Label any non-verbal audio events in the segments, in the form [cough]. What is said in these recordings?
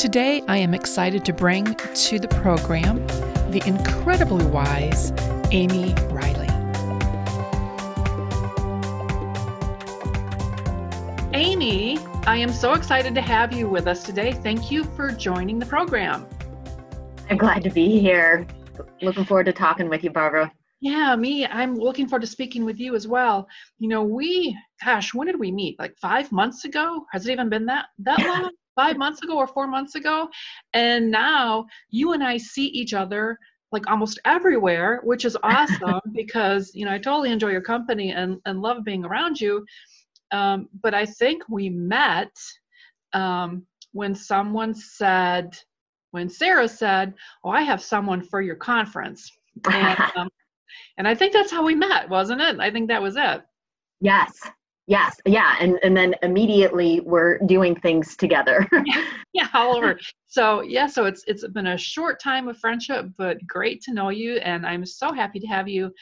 Today, I am excited to bring to the program the incredibly wise Amy Riley. Amy, I am so excited to have you with us today. Thank you for joining the program. I'm glad to be here. Looking forward to talking with you, Barbara. Yeah, me, I'm looking forward to speaking with you as well. You know, we, gosh, when did we meet? Like five months ago? Has it even been that that long? [laughs] five months ago or four months ago? And now you and I see each other like almost everywhere, which is [laughs] awesome because you know I totally enjoy your company and and love being around you. Um, but I think we met um, when someone said, when Sarah said, "Oh, I have someone for your conference," [laughs] and, um, and I think that's how we met, wasn't it? I think that was it. Yes. Yes, yeah, and and then immediately we're doing things together. [laughs] yeah, yeah, all over. So yeah, so it's it's been a short time of friendship, but great to know you, and I'm so happy to have you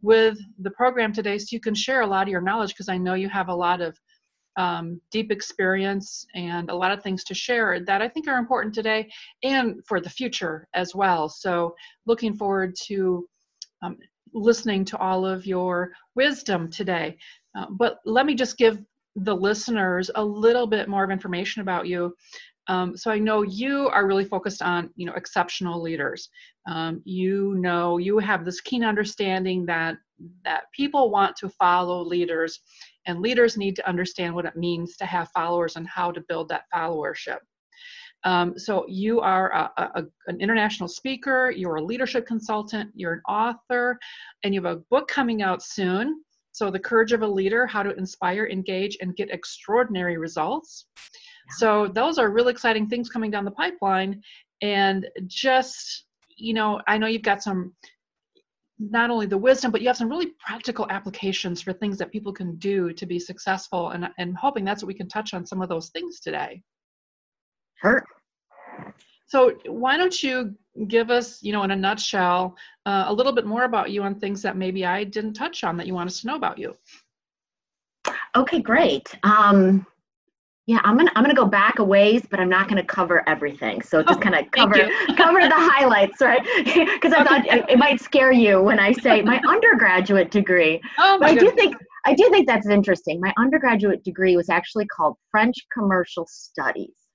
with the program today, so you can share a lot of your knowledge because I know you have a lot of um, deep experience and a lot of things to share that I think are important today and for the future as well. So looking forward to um, listening to all of your wisdom today. Uh, but let me just give the listeners a little bit more of information about you. Um, so I know you are really focused on, you know, exceptional leaders. Um, you know, you have this keen understanding that that people want to follow leaders, and leaders need to understand what it means to have followers and how to build that followership. Um, so you are a, a, an international speaker, you're a leadership consultant, you're an author, and you have a book coming out soon. So the courage of a leader, how to inspire, engage, and get extraordinary results. Yeah. So those are really exciting things coming down the pipeline. And just, you know, I know you've got some not only the wisdom, but you have some really practical applications for things that people can do to be successful. And, and hoping that's what we can touch on some of those things today. Sure. So why don't you give us, you know, in a nutshell, uh, a little bit more about you and things that maybe I didn't touch on that you want us to know about you? Okay, great. Um, yeah, I'm gonna I'm gonna go back a ways, but I'm not gonna cover everything. So just oh, kind of cover [laughs] cover the highlights, right? [laughs] Because I thought it might scare you when I say my [laughs] undergraduate degree. Oh, but I do think I do think that's interesting. My undergraduate degree was actually called French Commercial Studies.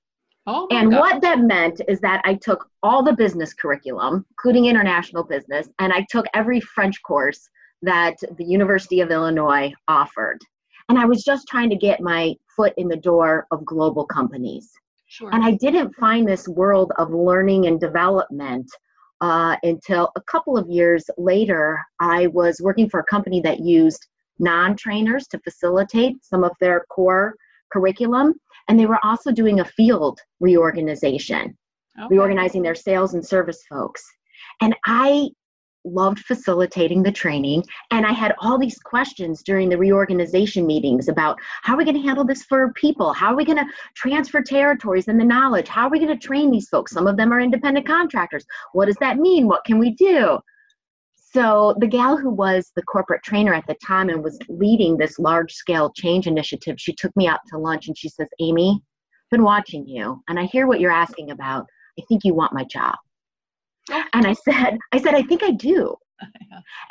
Oh and God. what that meant is that I took all the business curriculum, including international business, and I took every French course that the University of Illinois offered. And I was just trying to get my foot in the door of global companies. Sure. And I didn't find this world of learning and development uh, until a couple of years later. I was working for a company that used non trainers to facilitate some of their core curriculum. And they were also doing a field reorganization, okay. reorganizing their sales and service folks. And I loved facilitating the training and i had all these questions during the reorganization meetings about how are we going to handle this for people? How are we going to transfer territories and the knowledge? How are we going to train these folks? Some of them are independent contractors. What does that mean? What can we do so the gal who was the corporate trainer at the time and was leading this large scale change initiative, she took me out to lunch and she says, Amy, I've been watching you and I hear what you're asking about. I think you want my job. Oh. And I said, I said, I think I do. [laughs]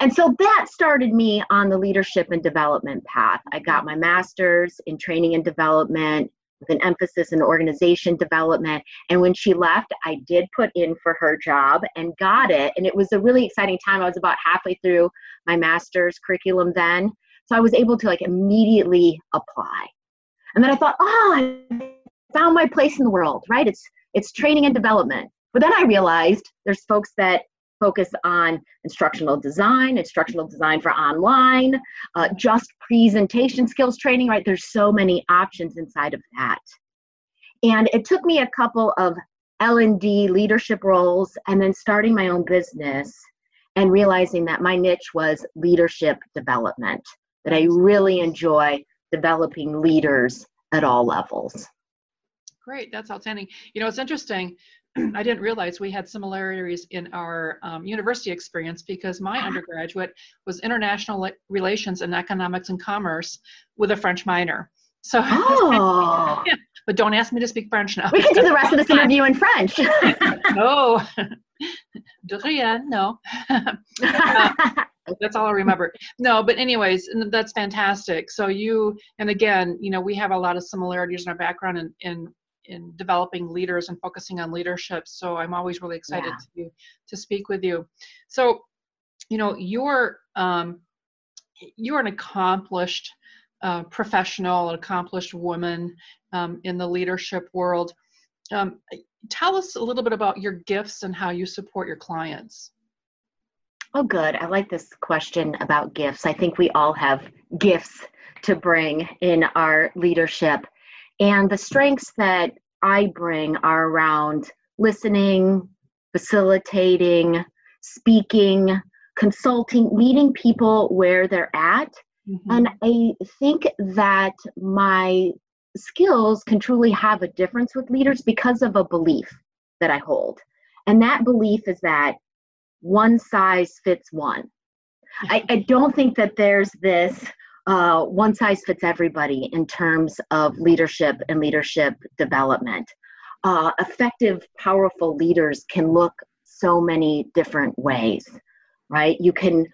And so that started me on the leadership and development path. I got my master's in training and development with an emphasis in organization development. And when she left, I did put in for her job and got it. And it was a really exciting time. I was about halfway through my master's curriculum then. So I was able to like immediately apply. And then I thought, oh, I found my place in the world, right? It's it's training and development. But then I realized there's folks that focus on instructional design, instructional design for online, uh, just presentation skills training, right? There's so many options inside of that. And it took me a couple of L&D leadership roles and then starting my own business and realizing that my niche was leadership development, that I really enjoy developing leaders at all levels. Great, that's outstanding. You know, it's interesting. [clears throat] I didn't realize we had similarities in our um, university experience because my ah. undergraduate was international relations and economics and commerce with a French minor. So, [laughs] oh. yeah, [laughs] but don't ask me to speak French now. We can do the rest of this [laughs] interview in French. no, de rien, no. uh, that's all I remember. No, but anyways, that's fantastic. So you, and again, you know, we have a lot of similarities in our background in, in, in developing leaders and focusing on leadership. So I'm always really excited yeah. to, to speak with you. So, you know, you're, um, you're an accomplished uh, professional, an accomplished woman um, in the leadership world. Um, tell us a little bit about your gifts and how you support your clients. Oh, good. I like this question about gifts. I think we all have gifts to bring in our leadership. And the strengths that I bring are around listening, facilitating, speaking, consulting, meeting people where they're at, Mm-hmm. And I think that my skills can truly have a difference with leaders because of a belief that I hold. And that belief is that one size fits one. I, I don't think that there's this uh, one size fits everybody in terms of leadership and leadership development. Uh, effective, powerful leaders can look so many different ways, right? You can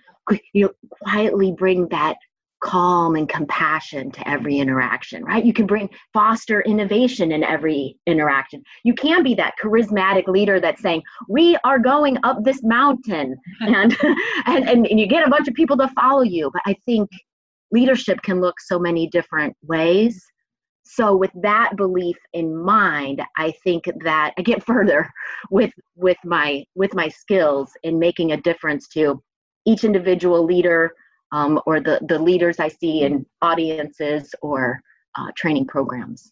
you quietly bring that calm and compassion to every interaction right you can bring foster innovation in every interaction you can be that charismatic leader that's saying we are going up this mountain and [laughs] and, and, and you get a bunch of people to follow you but i think leadership can look so many different ways so with that belief in mind i think that i get [laughs] further with with my with my skills in making a difference to each individual leader um, or the, the leaders I see in audiences or uh, training programs.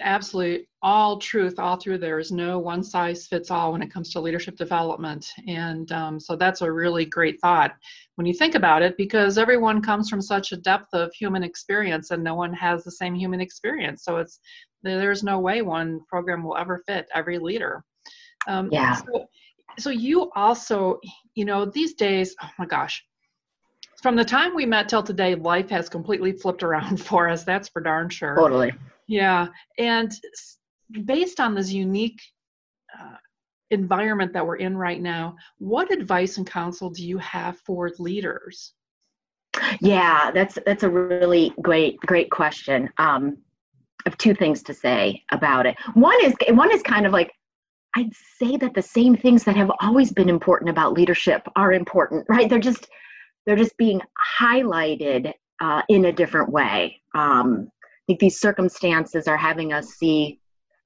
Absolutely, all truth all through there is no one size fits all when it comes to leadership development. And um, so that's a really great thought when you think about it, because everyone comes from such a depth of human experience and no one has the same human experience. So it's there's no way one program will ever fit every leader. Um, yeah. So, so you also, you know, these days, oh my gosh, from the time we met till today, life has completely flipped around [laughs] for us. That's for darn sure. Totally. Yeah. And based on this unique uh, environment that we're in right now, what advice and counsel do you have for leaders? Yeah, that's that's a really great great question. Um, I have two things to say about it. One is one is kind of like I'd say that the same things that have always been important about leadership are important, right? They're just they're just being highlighted uh, in a different way. Um, think these circumstances are having us see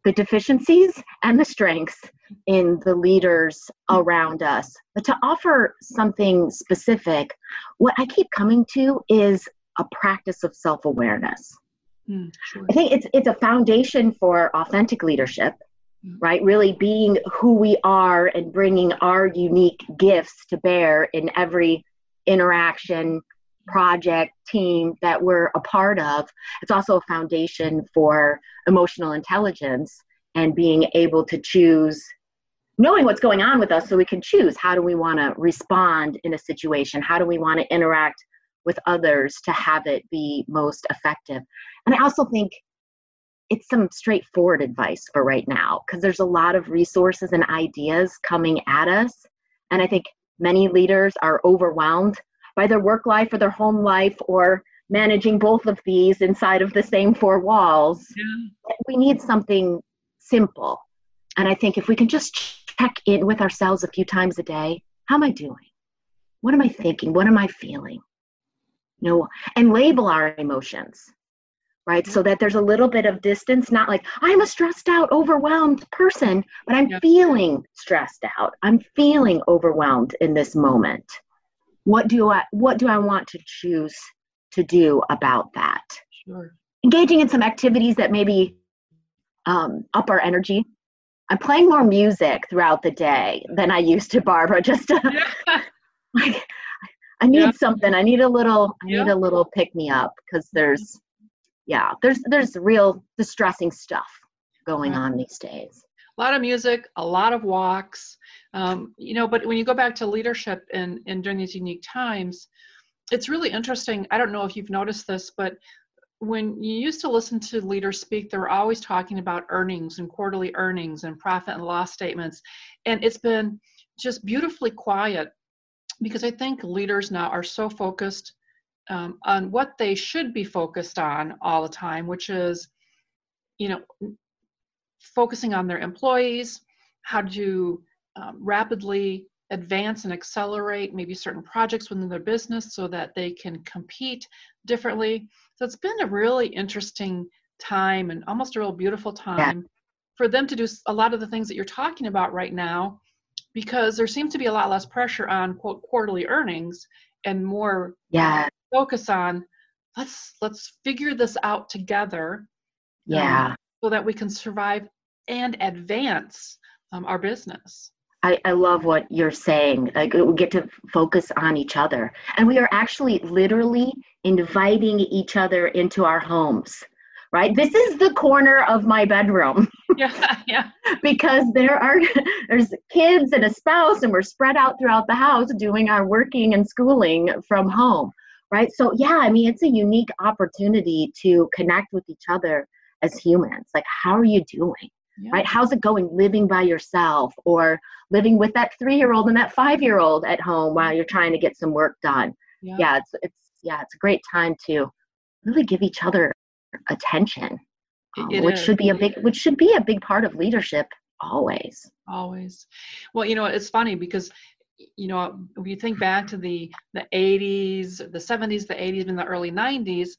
the deficiencies and the strengths in the leaders around us. But to offer something specific, what I keep coming to is a practice of self awareness. Mm, sure. I think it's, it's a foundation for authentic leadership, mm. right? Really being who we are and bringing our unique gifts to bear in every interaction project team that we're a part of it's also a foundation for emotional intelligence and being able to choose knowing what's going on with us so we can choose how do we want to respond in a situation? How do we want to interact with others to have it be most effective? And i also think it's some straightforward advice for right now because there's a lot of resources and ideas coming at us. And i think Many leaders are overwhelmed by their work life or their home life or managing both of these inside of the same four walls. Yeah. We need something simple. And I think if we can just check in with ourselves a few times a day, how am I doing? What am I thinking? What am I feeling? You know, and label our emotions right? So that there's a little bit of distance, not like I'm a stressed out, overwhelmed person, but I'm yeah. feeling stressed out. I'm feeling overwhelmed in this moment. What do I what do I want to choose to do about that? Sure. Engaging in some activities that maybe um, up our energy. I'm playing more music throughout the day than I used to, Barbara, [laughs] just to yeah. [laughs] like I need yeah. something. I need a little I need a little pick me up because there's yeah, there's there's real distressing stuff going on these days. A lot of music, a lot of walks, um, you know. But when you go back to leadership and and during these unique times, it's really interesting. I don't know if you've noticed this, but when you used to listen to leaders speak, they were always talking about earnings and quarterly earnings and profit and loss statements. And it's been just beautifully quiet because I think leaders now are so focused um, on what they should be focused on all the time, which is, you know, focusing on their employees, how to um, rapidly advance and accelerate maybe certain projects within their business so that they can compete differently. So it's been a really interesting time and almost a real beautiful time yeah. for them to do a lot of the things that you're talking about right now because there seems to be a lot less pressure on quote quarterly earnings and more yeah focus on let's let's figure this out together yeah um, so that we can survive and advance um, our business I, I love what you're saying. Like we get to focus on each other. And we are actually literally inviting each other into our homes. Right? This is the corner of my bedroom. [laughs] Yeah, yeah. because there are [laughs] there's kids and a spouse and we're spread out throughout the house doing our working and schooling from home. Right? So yeah, I mean it's a unique opportunity to connect with each other as humans. Like how are you doing? Yeah. right how's it going living by yourself or living with that three year old and that five year old at home while you're trying to get some work done yeah. yeah it's it's yeah it's a great time to really give each other attention um, which is. should be a big which should be a big part of leadership always always well you know it's funny because you know if you think back to the the 80s the 70s the 80s and the early 90s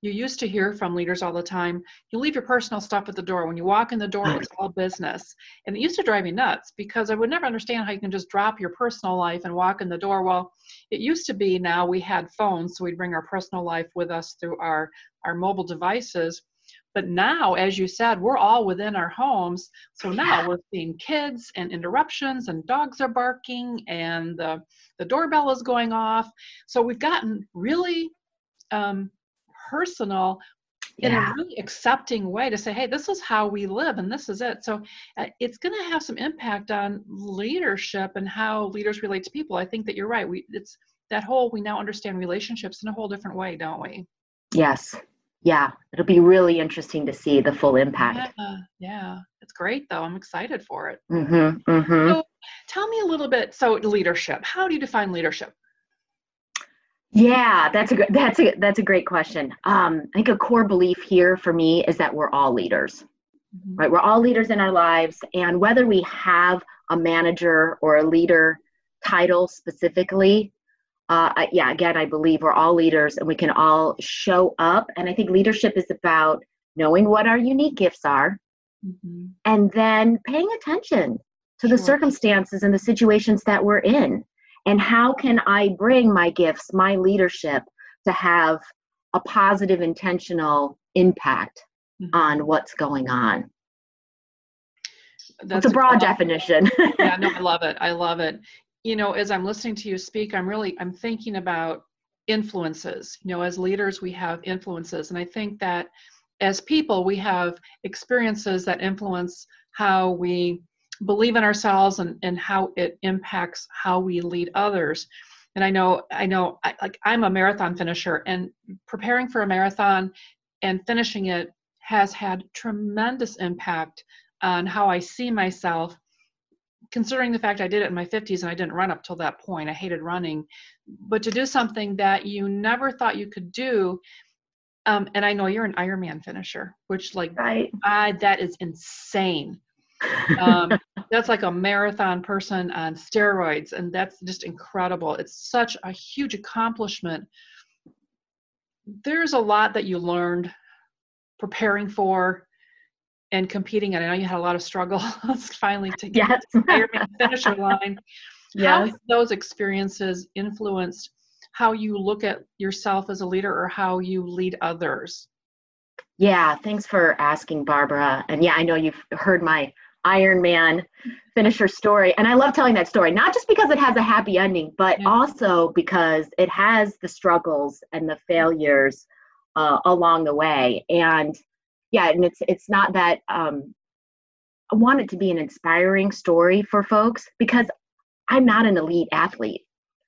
you used to hear from leaders all the time you leave your personal stuff at the door. When you walk in the door it's all business. And it used to drive me nuts because i would never understand how you can just drop your personal life and walk in the door. Well it used to be now we had phones so we'd bring our personal life with us through our our mobile devices. But now as you said we're all within our homes. So now we're seeing kids and interruptions and dogs are barking and the, the doorbell is going off. So we've gotten really um, personal in yeah. a really accepting way to say, hey, this is how we live and this is it. So uh, it's going to have some impact on leadership and how leaders relate to people. I think that you're right. We it's that whole we now understand relationships in a whole different way, don't we? Yes. Yeah, it'll be really interesting to see the full impact. Yeah, yeah. it's great though. I'm excited for it. Mm-hmm, mm-hmm. So, tell me a little bit. So, leadership. How do you define leadership? Yeah, that's a that's a that's a great question. Um, I think a core belief here for me is that we're all leaders, mm-hmm. right? We're all leaders in our lives, and whether we have a manager or a leader title specifically, uh, yeah, again, I believe we're all leaders, and we can all show up. And I think leadership is about knowing what our unique gifts are, mm-hmm. and then paying attention to sure. the circumstances and the situations that we're in and how can I bring my gifts, my leadership to have a positive, intentional impact mm-hmm. on what's going on? That's it's a broad definition. [laughs] yeah, no, I love it. [laughs] I love it. You know, as I'm listening to you speak, I'm really I'm thinking about influences. You know, as leaders, we have influences, and I think that as people, we have experiences that influence how we believe in ourselves and, and how it impacts how we lead others. And i know i know I, like i'm a marathon finisher and preparing for a marathon and finishing it has had tremendous impact on how i see myself. Considering the fact i did it in my 50s and i didn't run up till that point i hated running. But to do something that you never thought you could do um, and i know you're an ironman finisher which like right. I, that is insane um, that's like a marathon person on steroids, and that's just incredible. It's such a huge accomplishment. There's a lot that you learned preparing for and competing, and I know you had a lot of struggles [laughs] finally to get yes. to the finisher line. Yes. How those experiences influenced how you look at yourself as a leader or how you lead others? Yeah, thanks for asking, Barbara. And yeah, I know you've heard my Ironman finisher story. And I love telling that story, not just because it has a happy ending, but yeah. also because it has the struggles and the failures uh, along the way. And yeah, and it's it's not that um, I want it to be an inspiring story for folks because I'm not an elite athlete.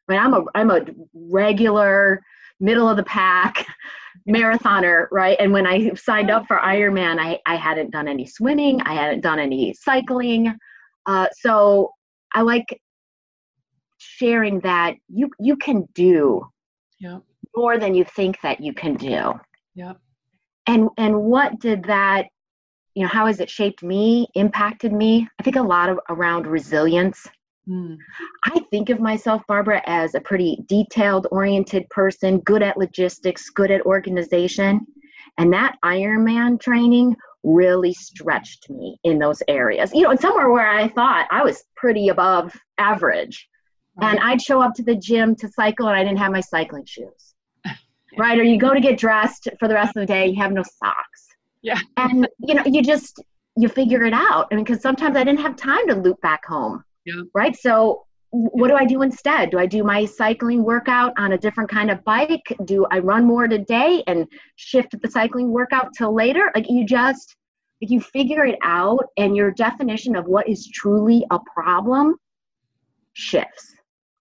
Right? I'm a I'm a regular middle of the pack marathoner, right? And when I signed up for Ironman, I, I hadn't done any swimming, I hadn't done any cycling. Uh, so I like sharing that you you can do yep. more than you think that you can do. Yep. And and what did that you know how has it shaped me impacted me i think a lot of around resilience mm. i think of myself barbara as a pretty detailed oriented person good at logistics good at organization and that ironman training really stretched me in those areas you know and somewhere where i thought i was pretty above average right. and i'd show up to the gym to cycle and i didn't have my cycling shoes [laughs] right or you go to get dressed for the rest of the day you have no socks yeah. and you know, you just you figure it out. I mean, because sometimes I didn't have time to loop back home. Yeah. Right. So what do I do instead? Do I do my cycling workout on a different kind of bike? Do I run more today and shift the cycling workout till later? Like you just like you figure it out and your definition of what is truly a problem shifts.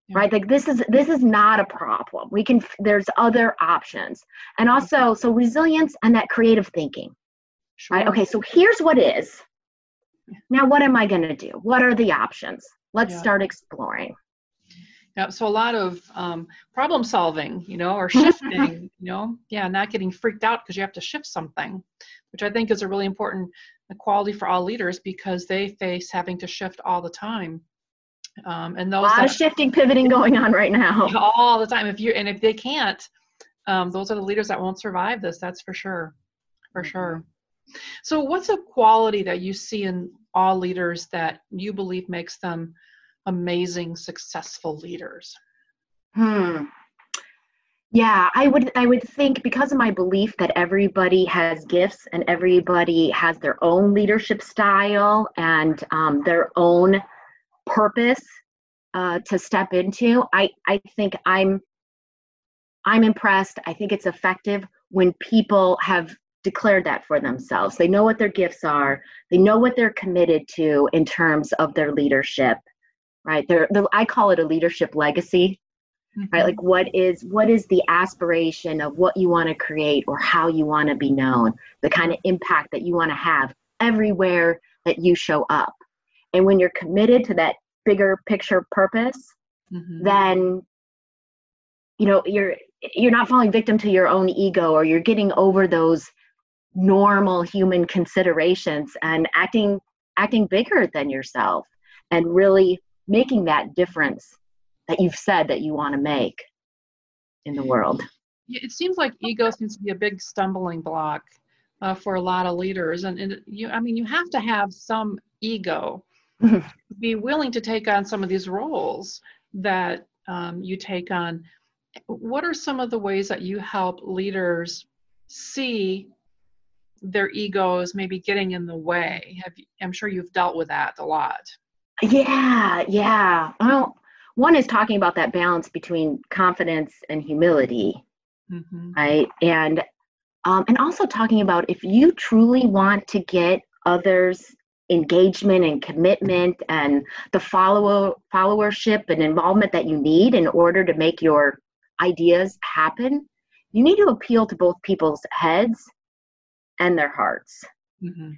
Yeah. Right? Like this is this is not a problem. We can there's other options. And also so resilience and that creative thinking. Sure. Right? Okay, so here's what is. Now, what am I going to do? What are the options? Let's yeah. start exploring. Yeah, so a lot of um, problem solving, you know, or [laughs] shifting, you know, yeah, not getting freaked out because you have to shift something, which I think is a really important quality for all leaders because they face having to shift all the time. Um, and those a lot that, of shifting, pivoting going on right now. [laughs] All the time. If you and if they can't, um, those are the leaders that won't survive this. That's for sure, for mm-hmm. sure. So, what's a quality that you see in all leaders that you believe makes them amazing, successful leaders? Hmm. Yeah, I would I would think because of my belief that everybody has gifts and everybody has their own leadership style and um, their own purpose uh, to step into. I I think I'm I'm impressed. I think it's effective when people have declared that for themselves. They know what their gifts are. They know what they're committed to in terms of their leadership, right? They're, they're I call it a leadership legacy, mm-hmm. right? Like what is what is the aspiration of what you want to create or how you want to be known, the kind of impact that you want to have everywhere that you show up. And when you're committed to that bigger picture purpose, mm-hmm. then you know you're you're not falling victim to your own ego or you're getting over those normal human considerations and acting acting bigger than yourself and really making that difference that you've said that you want to make in the world. It seems like ego seems to be a big stumbling block uh, for a lot of leaders and, and you i mean you have to have some ego be willing to take on some of these roles that um, you take on. What are some of the ways that you help leaders see their egos maybe getting in the way. Have you, i'm sure you've dealt with that a lot. Yeah yeah. Well one is talking about that balance between confidence and humility. Mm-hmm. right? And um, and also talking about if you truly want to get others engagement and commitment and the follower followership and involvement that you need in order to make your ideas happen you need to appeal to both people's heads and their hearts. Mm-hmm.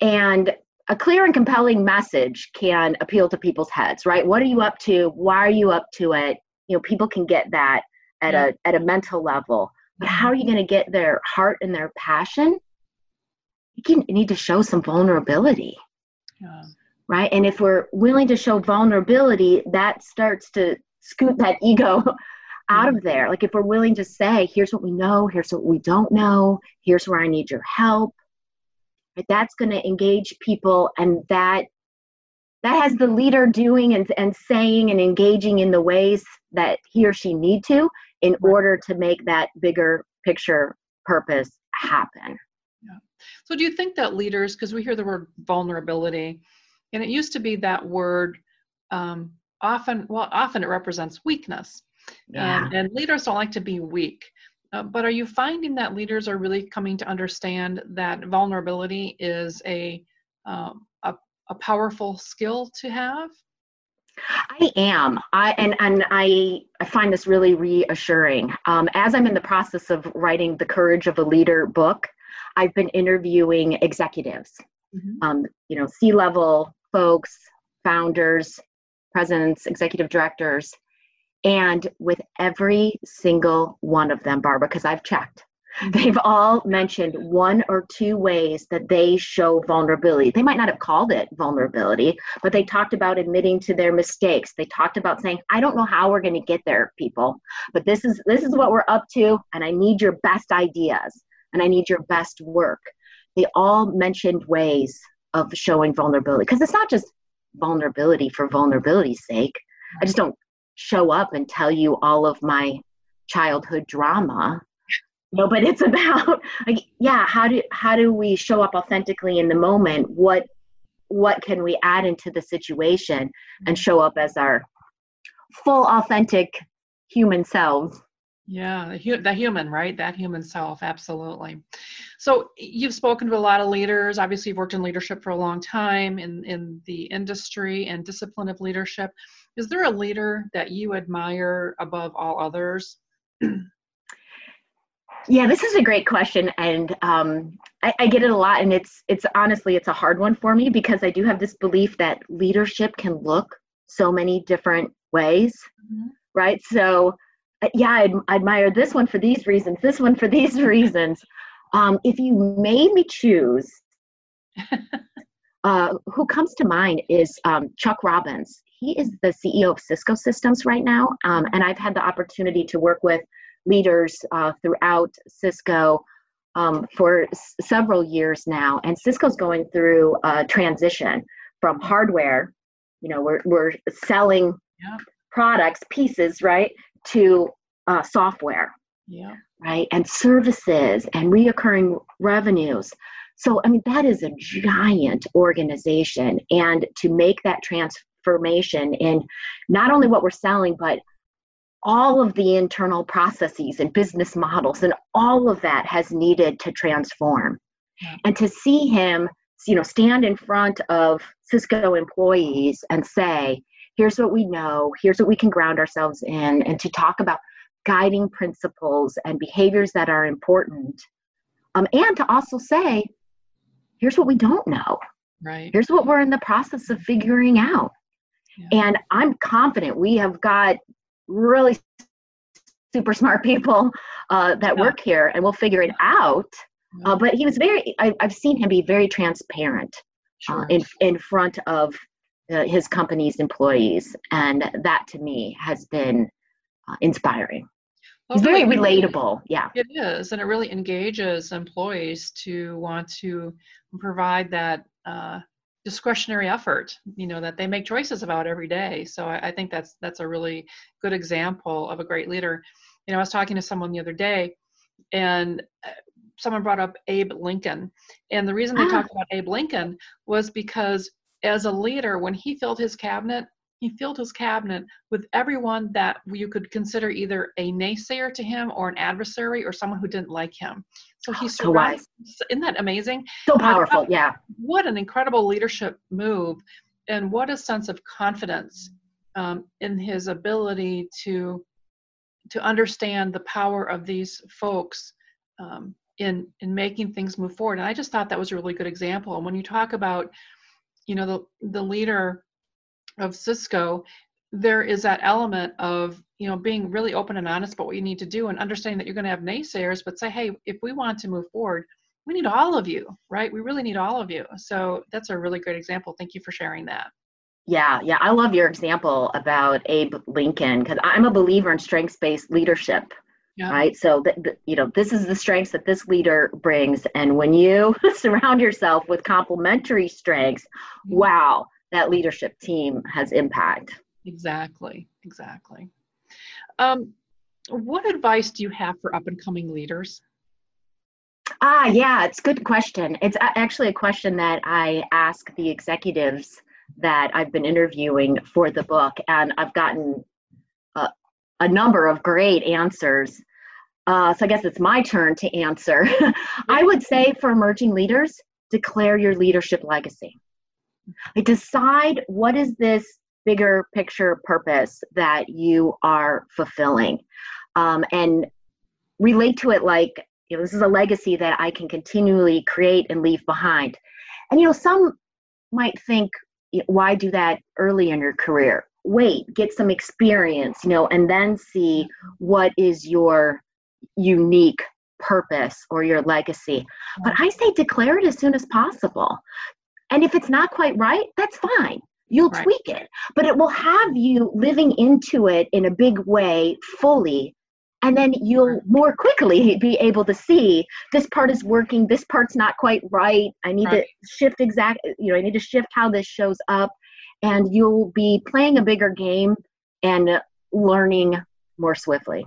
And a clear and compelling message can appeal to people's heads, right? What are you up to? Why are you up to it? You know, people can get that at yeah. a at a mental level. But how are you going to get their heart and their passion? You, can, you need to show some vulnerability. Yeah. Right? And if we're willing to show vulnerability, that starts to scoot that ego out of there. Like if we're willing to say, here's what we know, here's what we don't know, here's where I need your help. Right? That's going to engage people and that that has the leader doing and, and saying and engaging in the ways that he or she need to in order to make that bigger picture purpose happen. Yeah. So do you think that leaders, because we hear the word vulnerability, and it used to be that word um, often, well, often it represents weakness. Yeah. And, and leaders don't like to be weak. Uh, but are you finding that leaders are really coming to understand that vulnerability is a, um, a, a powerful skill to have? I am. I and and I I find this really reassuring. Um, as I'm in the process of writing the Courage of a Leader book, I've been interviewing executives, mm-hmm. um, you know, C-level folks, founders, presidents, executive directors, and with every single one of them, Barbara, because I've checked, mm-hmm. They've all mentioned one or two ways that they show vulnerability. They might not have called it vulnerability, but they talked about admitting to their mistakes. They talked about saying, "I don't know how we're going to get there, people, but this is this is what we're up to and I need your best ideas and I need your best work." They all mentioned ways of showing vulnerability because it's not just vulnerability for vulnerability's sake. I just don't show up and tell you all of my childhood drama. Know but it's [laughs] about like yeah how do how do we show up authentically in the moment? What what can we add into the situation and show up as our full authentic human selves? Yeah the, hu- the human right? That human self absolutely. So you've spoken to a lot of leaders. Obviously you've worked in leadership for a long time in in the industry and discipline of leadership is there a leader that you admire above all others Yeah, this is a great question, and um, I, I, get it a lot. And it's it's honestly it's a hard one for me because I do have this belief that leadership can look so many different ways, mm-hmm. right? So, uh, yeah, I, I, admire this one for these reasons, this one for these [laughs] reasons. Um, if you made me choose, [laughs] uh, who comes to mind is um, Chuck Robbins. He is the CEO of Cisco Systems right now, um, and I've had the opportunity to work with leaders uh, throughout Cisco um, for s- several years now. And Cisco's going through a transition from hardware, you know, we're, we're selling yeah. products, pieces, right, to uh, software. Yeah. Right. And services and reoccurring revenues. So, I mean, that is a giant organization. And to make that transformation in not only what we're selling, but all of the internal processes and business models and all of that has needed to transform and to see him you know stand in front of cisco employees and say here's what we know here's what we can ground ourselves in and to talk about guiding principles and behaviors that are important um, and to also say here's what we don't know right here's what we're in the process of figuring out yeah. and i'm confident we have got really super smart people uh, that yeah. work here and we'll figure it out yeah. uh, but he was very I, have seen him be very transparent uh, sure. uh, in, in front of uh, his company's employees and that to me has been uh, inspiring well, He's very relatable. Yeah. It is. And it really engages employees to want to provide that uh, discretionary effort you know that they make choices about every day so I, I, think that's that's a really good example of a great leader you know i was talking to someone the other day and uh, someone brought up abe lincoln and the reason they ah. talked about abe lincoln was because as a leader when he filled his cabinet he filled his cabinet with everyone that you could consider either a naysayer to him or an adversary or someone who didn't like him. So he [gasps] survived. So isn't that amazing? So powerful, yeah. What an incredible leadership move, and what a sense of confidence um, in his ability to to understand the power of these folks um, in in making things move forward. And I just thought that was a really good example. And when you talk about, you know, the the leader of Cisco, there is that element of you know being really open and honest about what you need to do and understanding that you're going to have naysayers, but say, hey, if we want to move forward, we need all of you, right? We really need all of you. So that's a really great example. Thank you for sharing that. Yeah, yeah, I love your example about Abe Lincoln because I'm a believer in strengths-based leadership. Yeah. Right. So, that you know, this is the strengths that this leader brings. And when you [laughs] surround yourself with complementary strengths, mm-hmm. wow, that leadership team has impact. Exactly, exactly. Um, what advice do you have for up and coming leaders? Ah, yeah, it's a good question. It's actually a question that I ask the executives that I've been interviewing for the book, and I've gotten a, a number of great answers. Uh, so I guess it's my turn to answer. [laughs] I would say for emerging leaders, declare your leadership legacy. Like decide what is this bigger picture purpose that you are fulfilling. Um, and relate to it like you know this is a legacy that i can continually create and leave behind. And you know some might think why do that early in your career? Wait get some experience you know and then see what is your unique purpose or your legacy. But i say declare it as soon as possible and if it's not quite right that's fine. You'll right. tweak it. But it will have you living into it in a big way fully. And then you'll more quickly [laughs] be able to see this part is working this part's not quite right. I need right. to shift exact you know i need to shift how this shows up. And you'll be playing a bigger game and learning more swiftly.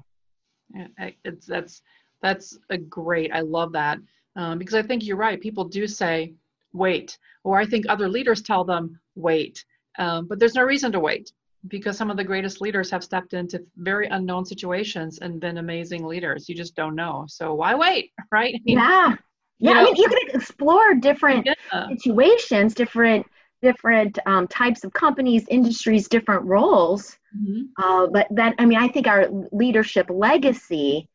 It's that's that's a great i love that. Um, because i think you're right. People do say wait or i think other leaders tell them wait um, but there's no reason to wait because some of the greatest leaders have stepped into very unknown situations and been amazing leaders. You just don't know. So why wait, [laughs] right? I mean, yeah. Yeah, know, I mean, you can explore different yeah. situations, different different um, types of companies, industries, different roles. Mm-hmm. Uh, but that, I mean, I think our leadership legacy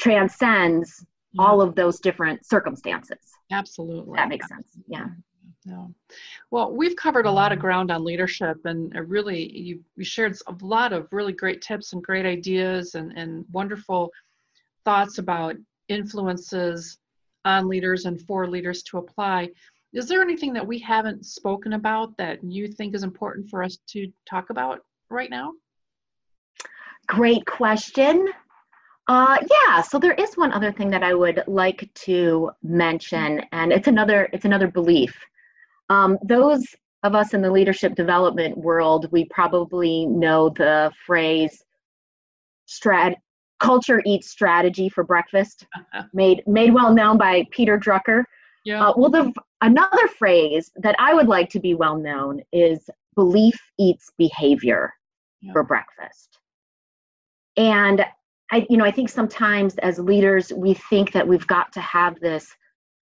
transcends. All of those different circumstances. Absolutely. That makes sense. Yeah. Yeah. Well, we've covered a lot of um, ground on leadership, and uh, really, you, you shared a lot of really great tips and great ideas and, and wonderful thoughts about influences on leaders and for leaders to apply. Is there anything that we haven't spoken about that you think is important for us to talk about right now? Great question. Uh, yeah, so there is one other thing that I would like to mention, and it's another it's another belief um, those of us in the leadership development world, we probably know the phrase strat culture eats strategy for breakfast, [laughs] made made well known by Peter Drucker. Yeah. Uh, well, the another phrase that I would like to be well known is belief eats behavior yeah. for breakfast. And I, you know, I think sometimes as leaders we think that we've got to have this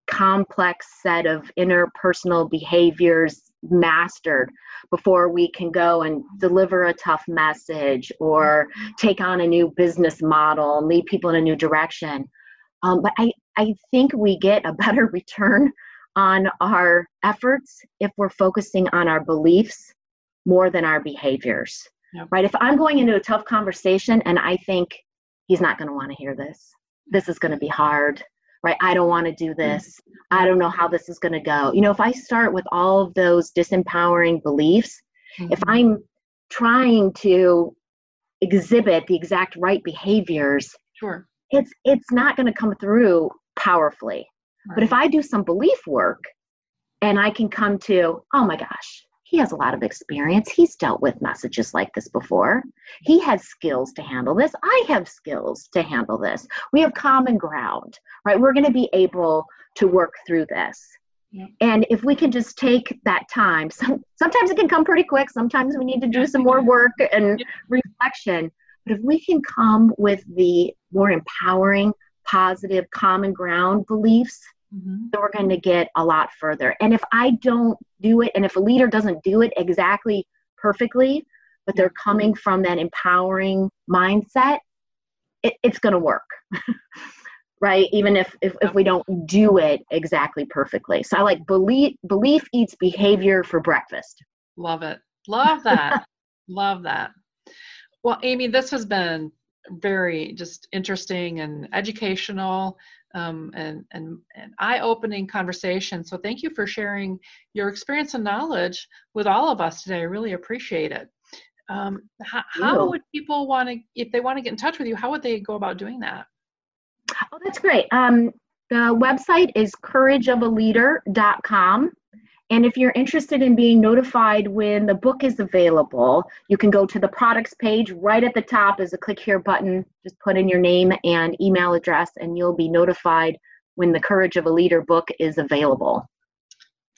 complex set of interpersonal behaviors mastered before we can go and deliver a tough message or take on a new business model and lead people in a new direction. Um, but I, I think we get a [laughs] better return on our efforts if we're focusing on our beliefs more than our behaviors. Yep. Right? If I'm going into a tough conversation and I think he's not going to want to hear this, this is going to be hard right? I don't want to do mm-hmm. this. I don't know how this is going to go. You know, if I start with all of those disempowering beliefs, mm-hmm. if I'm trying to exhibit the exact right behaviors, sure. It's it's not going to come through powerfully. Right. But if I do some belief work and I can come to, oh my gosh, he has a lot of experience. He's dealt with messages like this before. He has skills to handle this. I have skills to handle this. We have common ground, right? We're going to be able to work through this. Yeah. And if we can just take that time, [laughs] some, sometimes it can come pretty quick. Sometimes we need to do some more work and yeah. reflection. But if we can come with the more empowering, positive, common ground beliefs, mm-hmm. then we're going to get a lot further. And if I don't do it, and if a leader doesn't do it exactly perfectly, but they're coming from that empowering mindset, it, it's going to work. [laughs] right? Even if, if if we don't do it exactly perfectly. So i like belief belief eats behavior for breakfast. Love it. Love that. [laughs] Love that. Well amy this has been very just interesting and educational um, and, and, and eye-opening conversation. So thank you for sharing your experience and knowledge with all of us today. I really appreciate it. Um, how, how would people want to, if they want to get in touch with you, how would they go about doing that? Oh, that's great. Um, the website is courageofaleader.com. And if you're interested in being notified when the book is available, you can go to the products page. Right at the top is a click here button. Just put in your name and email address, and you'll be notified when the Courage of a Leader book is available.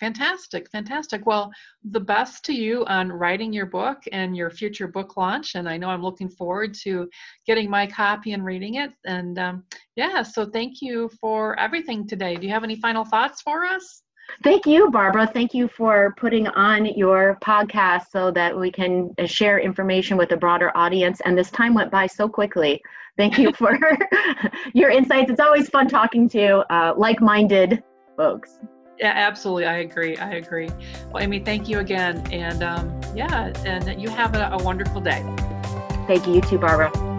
Fantastic, fantastic. Well, the best to you on writing your book and your future book launch. And I know I'm looking forward to getting my copy and reading it. And um, yeah, so thank you for everything today. Do you have any final thoughts for us? Thank you, Barbara. Thank you for putting on your podcast so that we can share information with a broader audience. And this time went by so quickly. Thank you for [laughs] your insights. It's always fun talking to uh, like minded folks. Yeah, absolutely. I agree. I agree. Well, Amy, thank you again. And um, yeah, and you have a, a wonderful day. Thank you, you too, Barbara.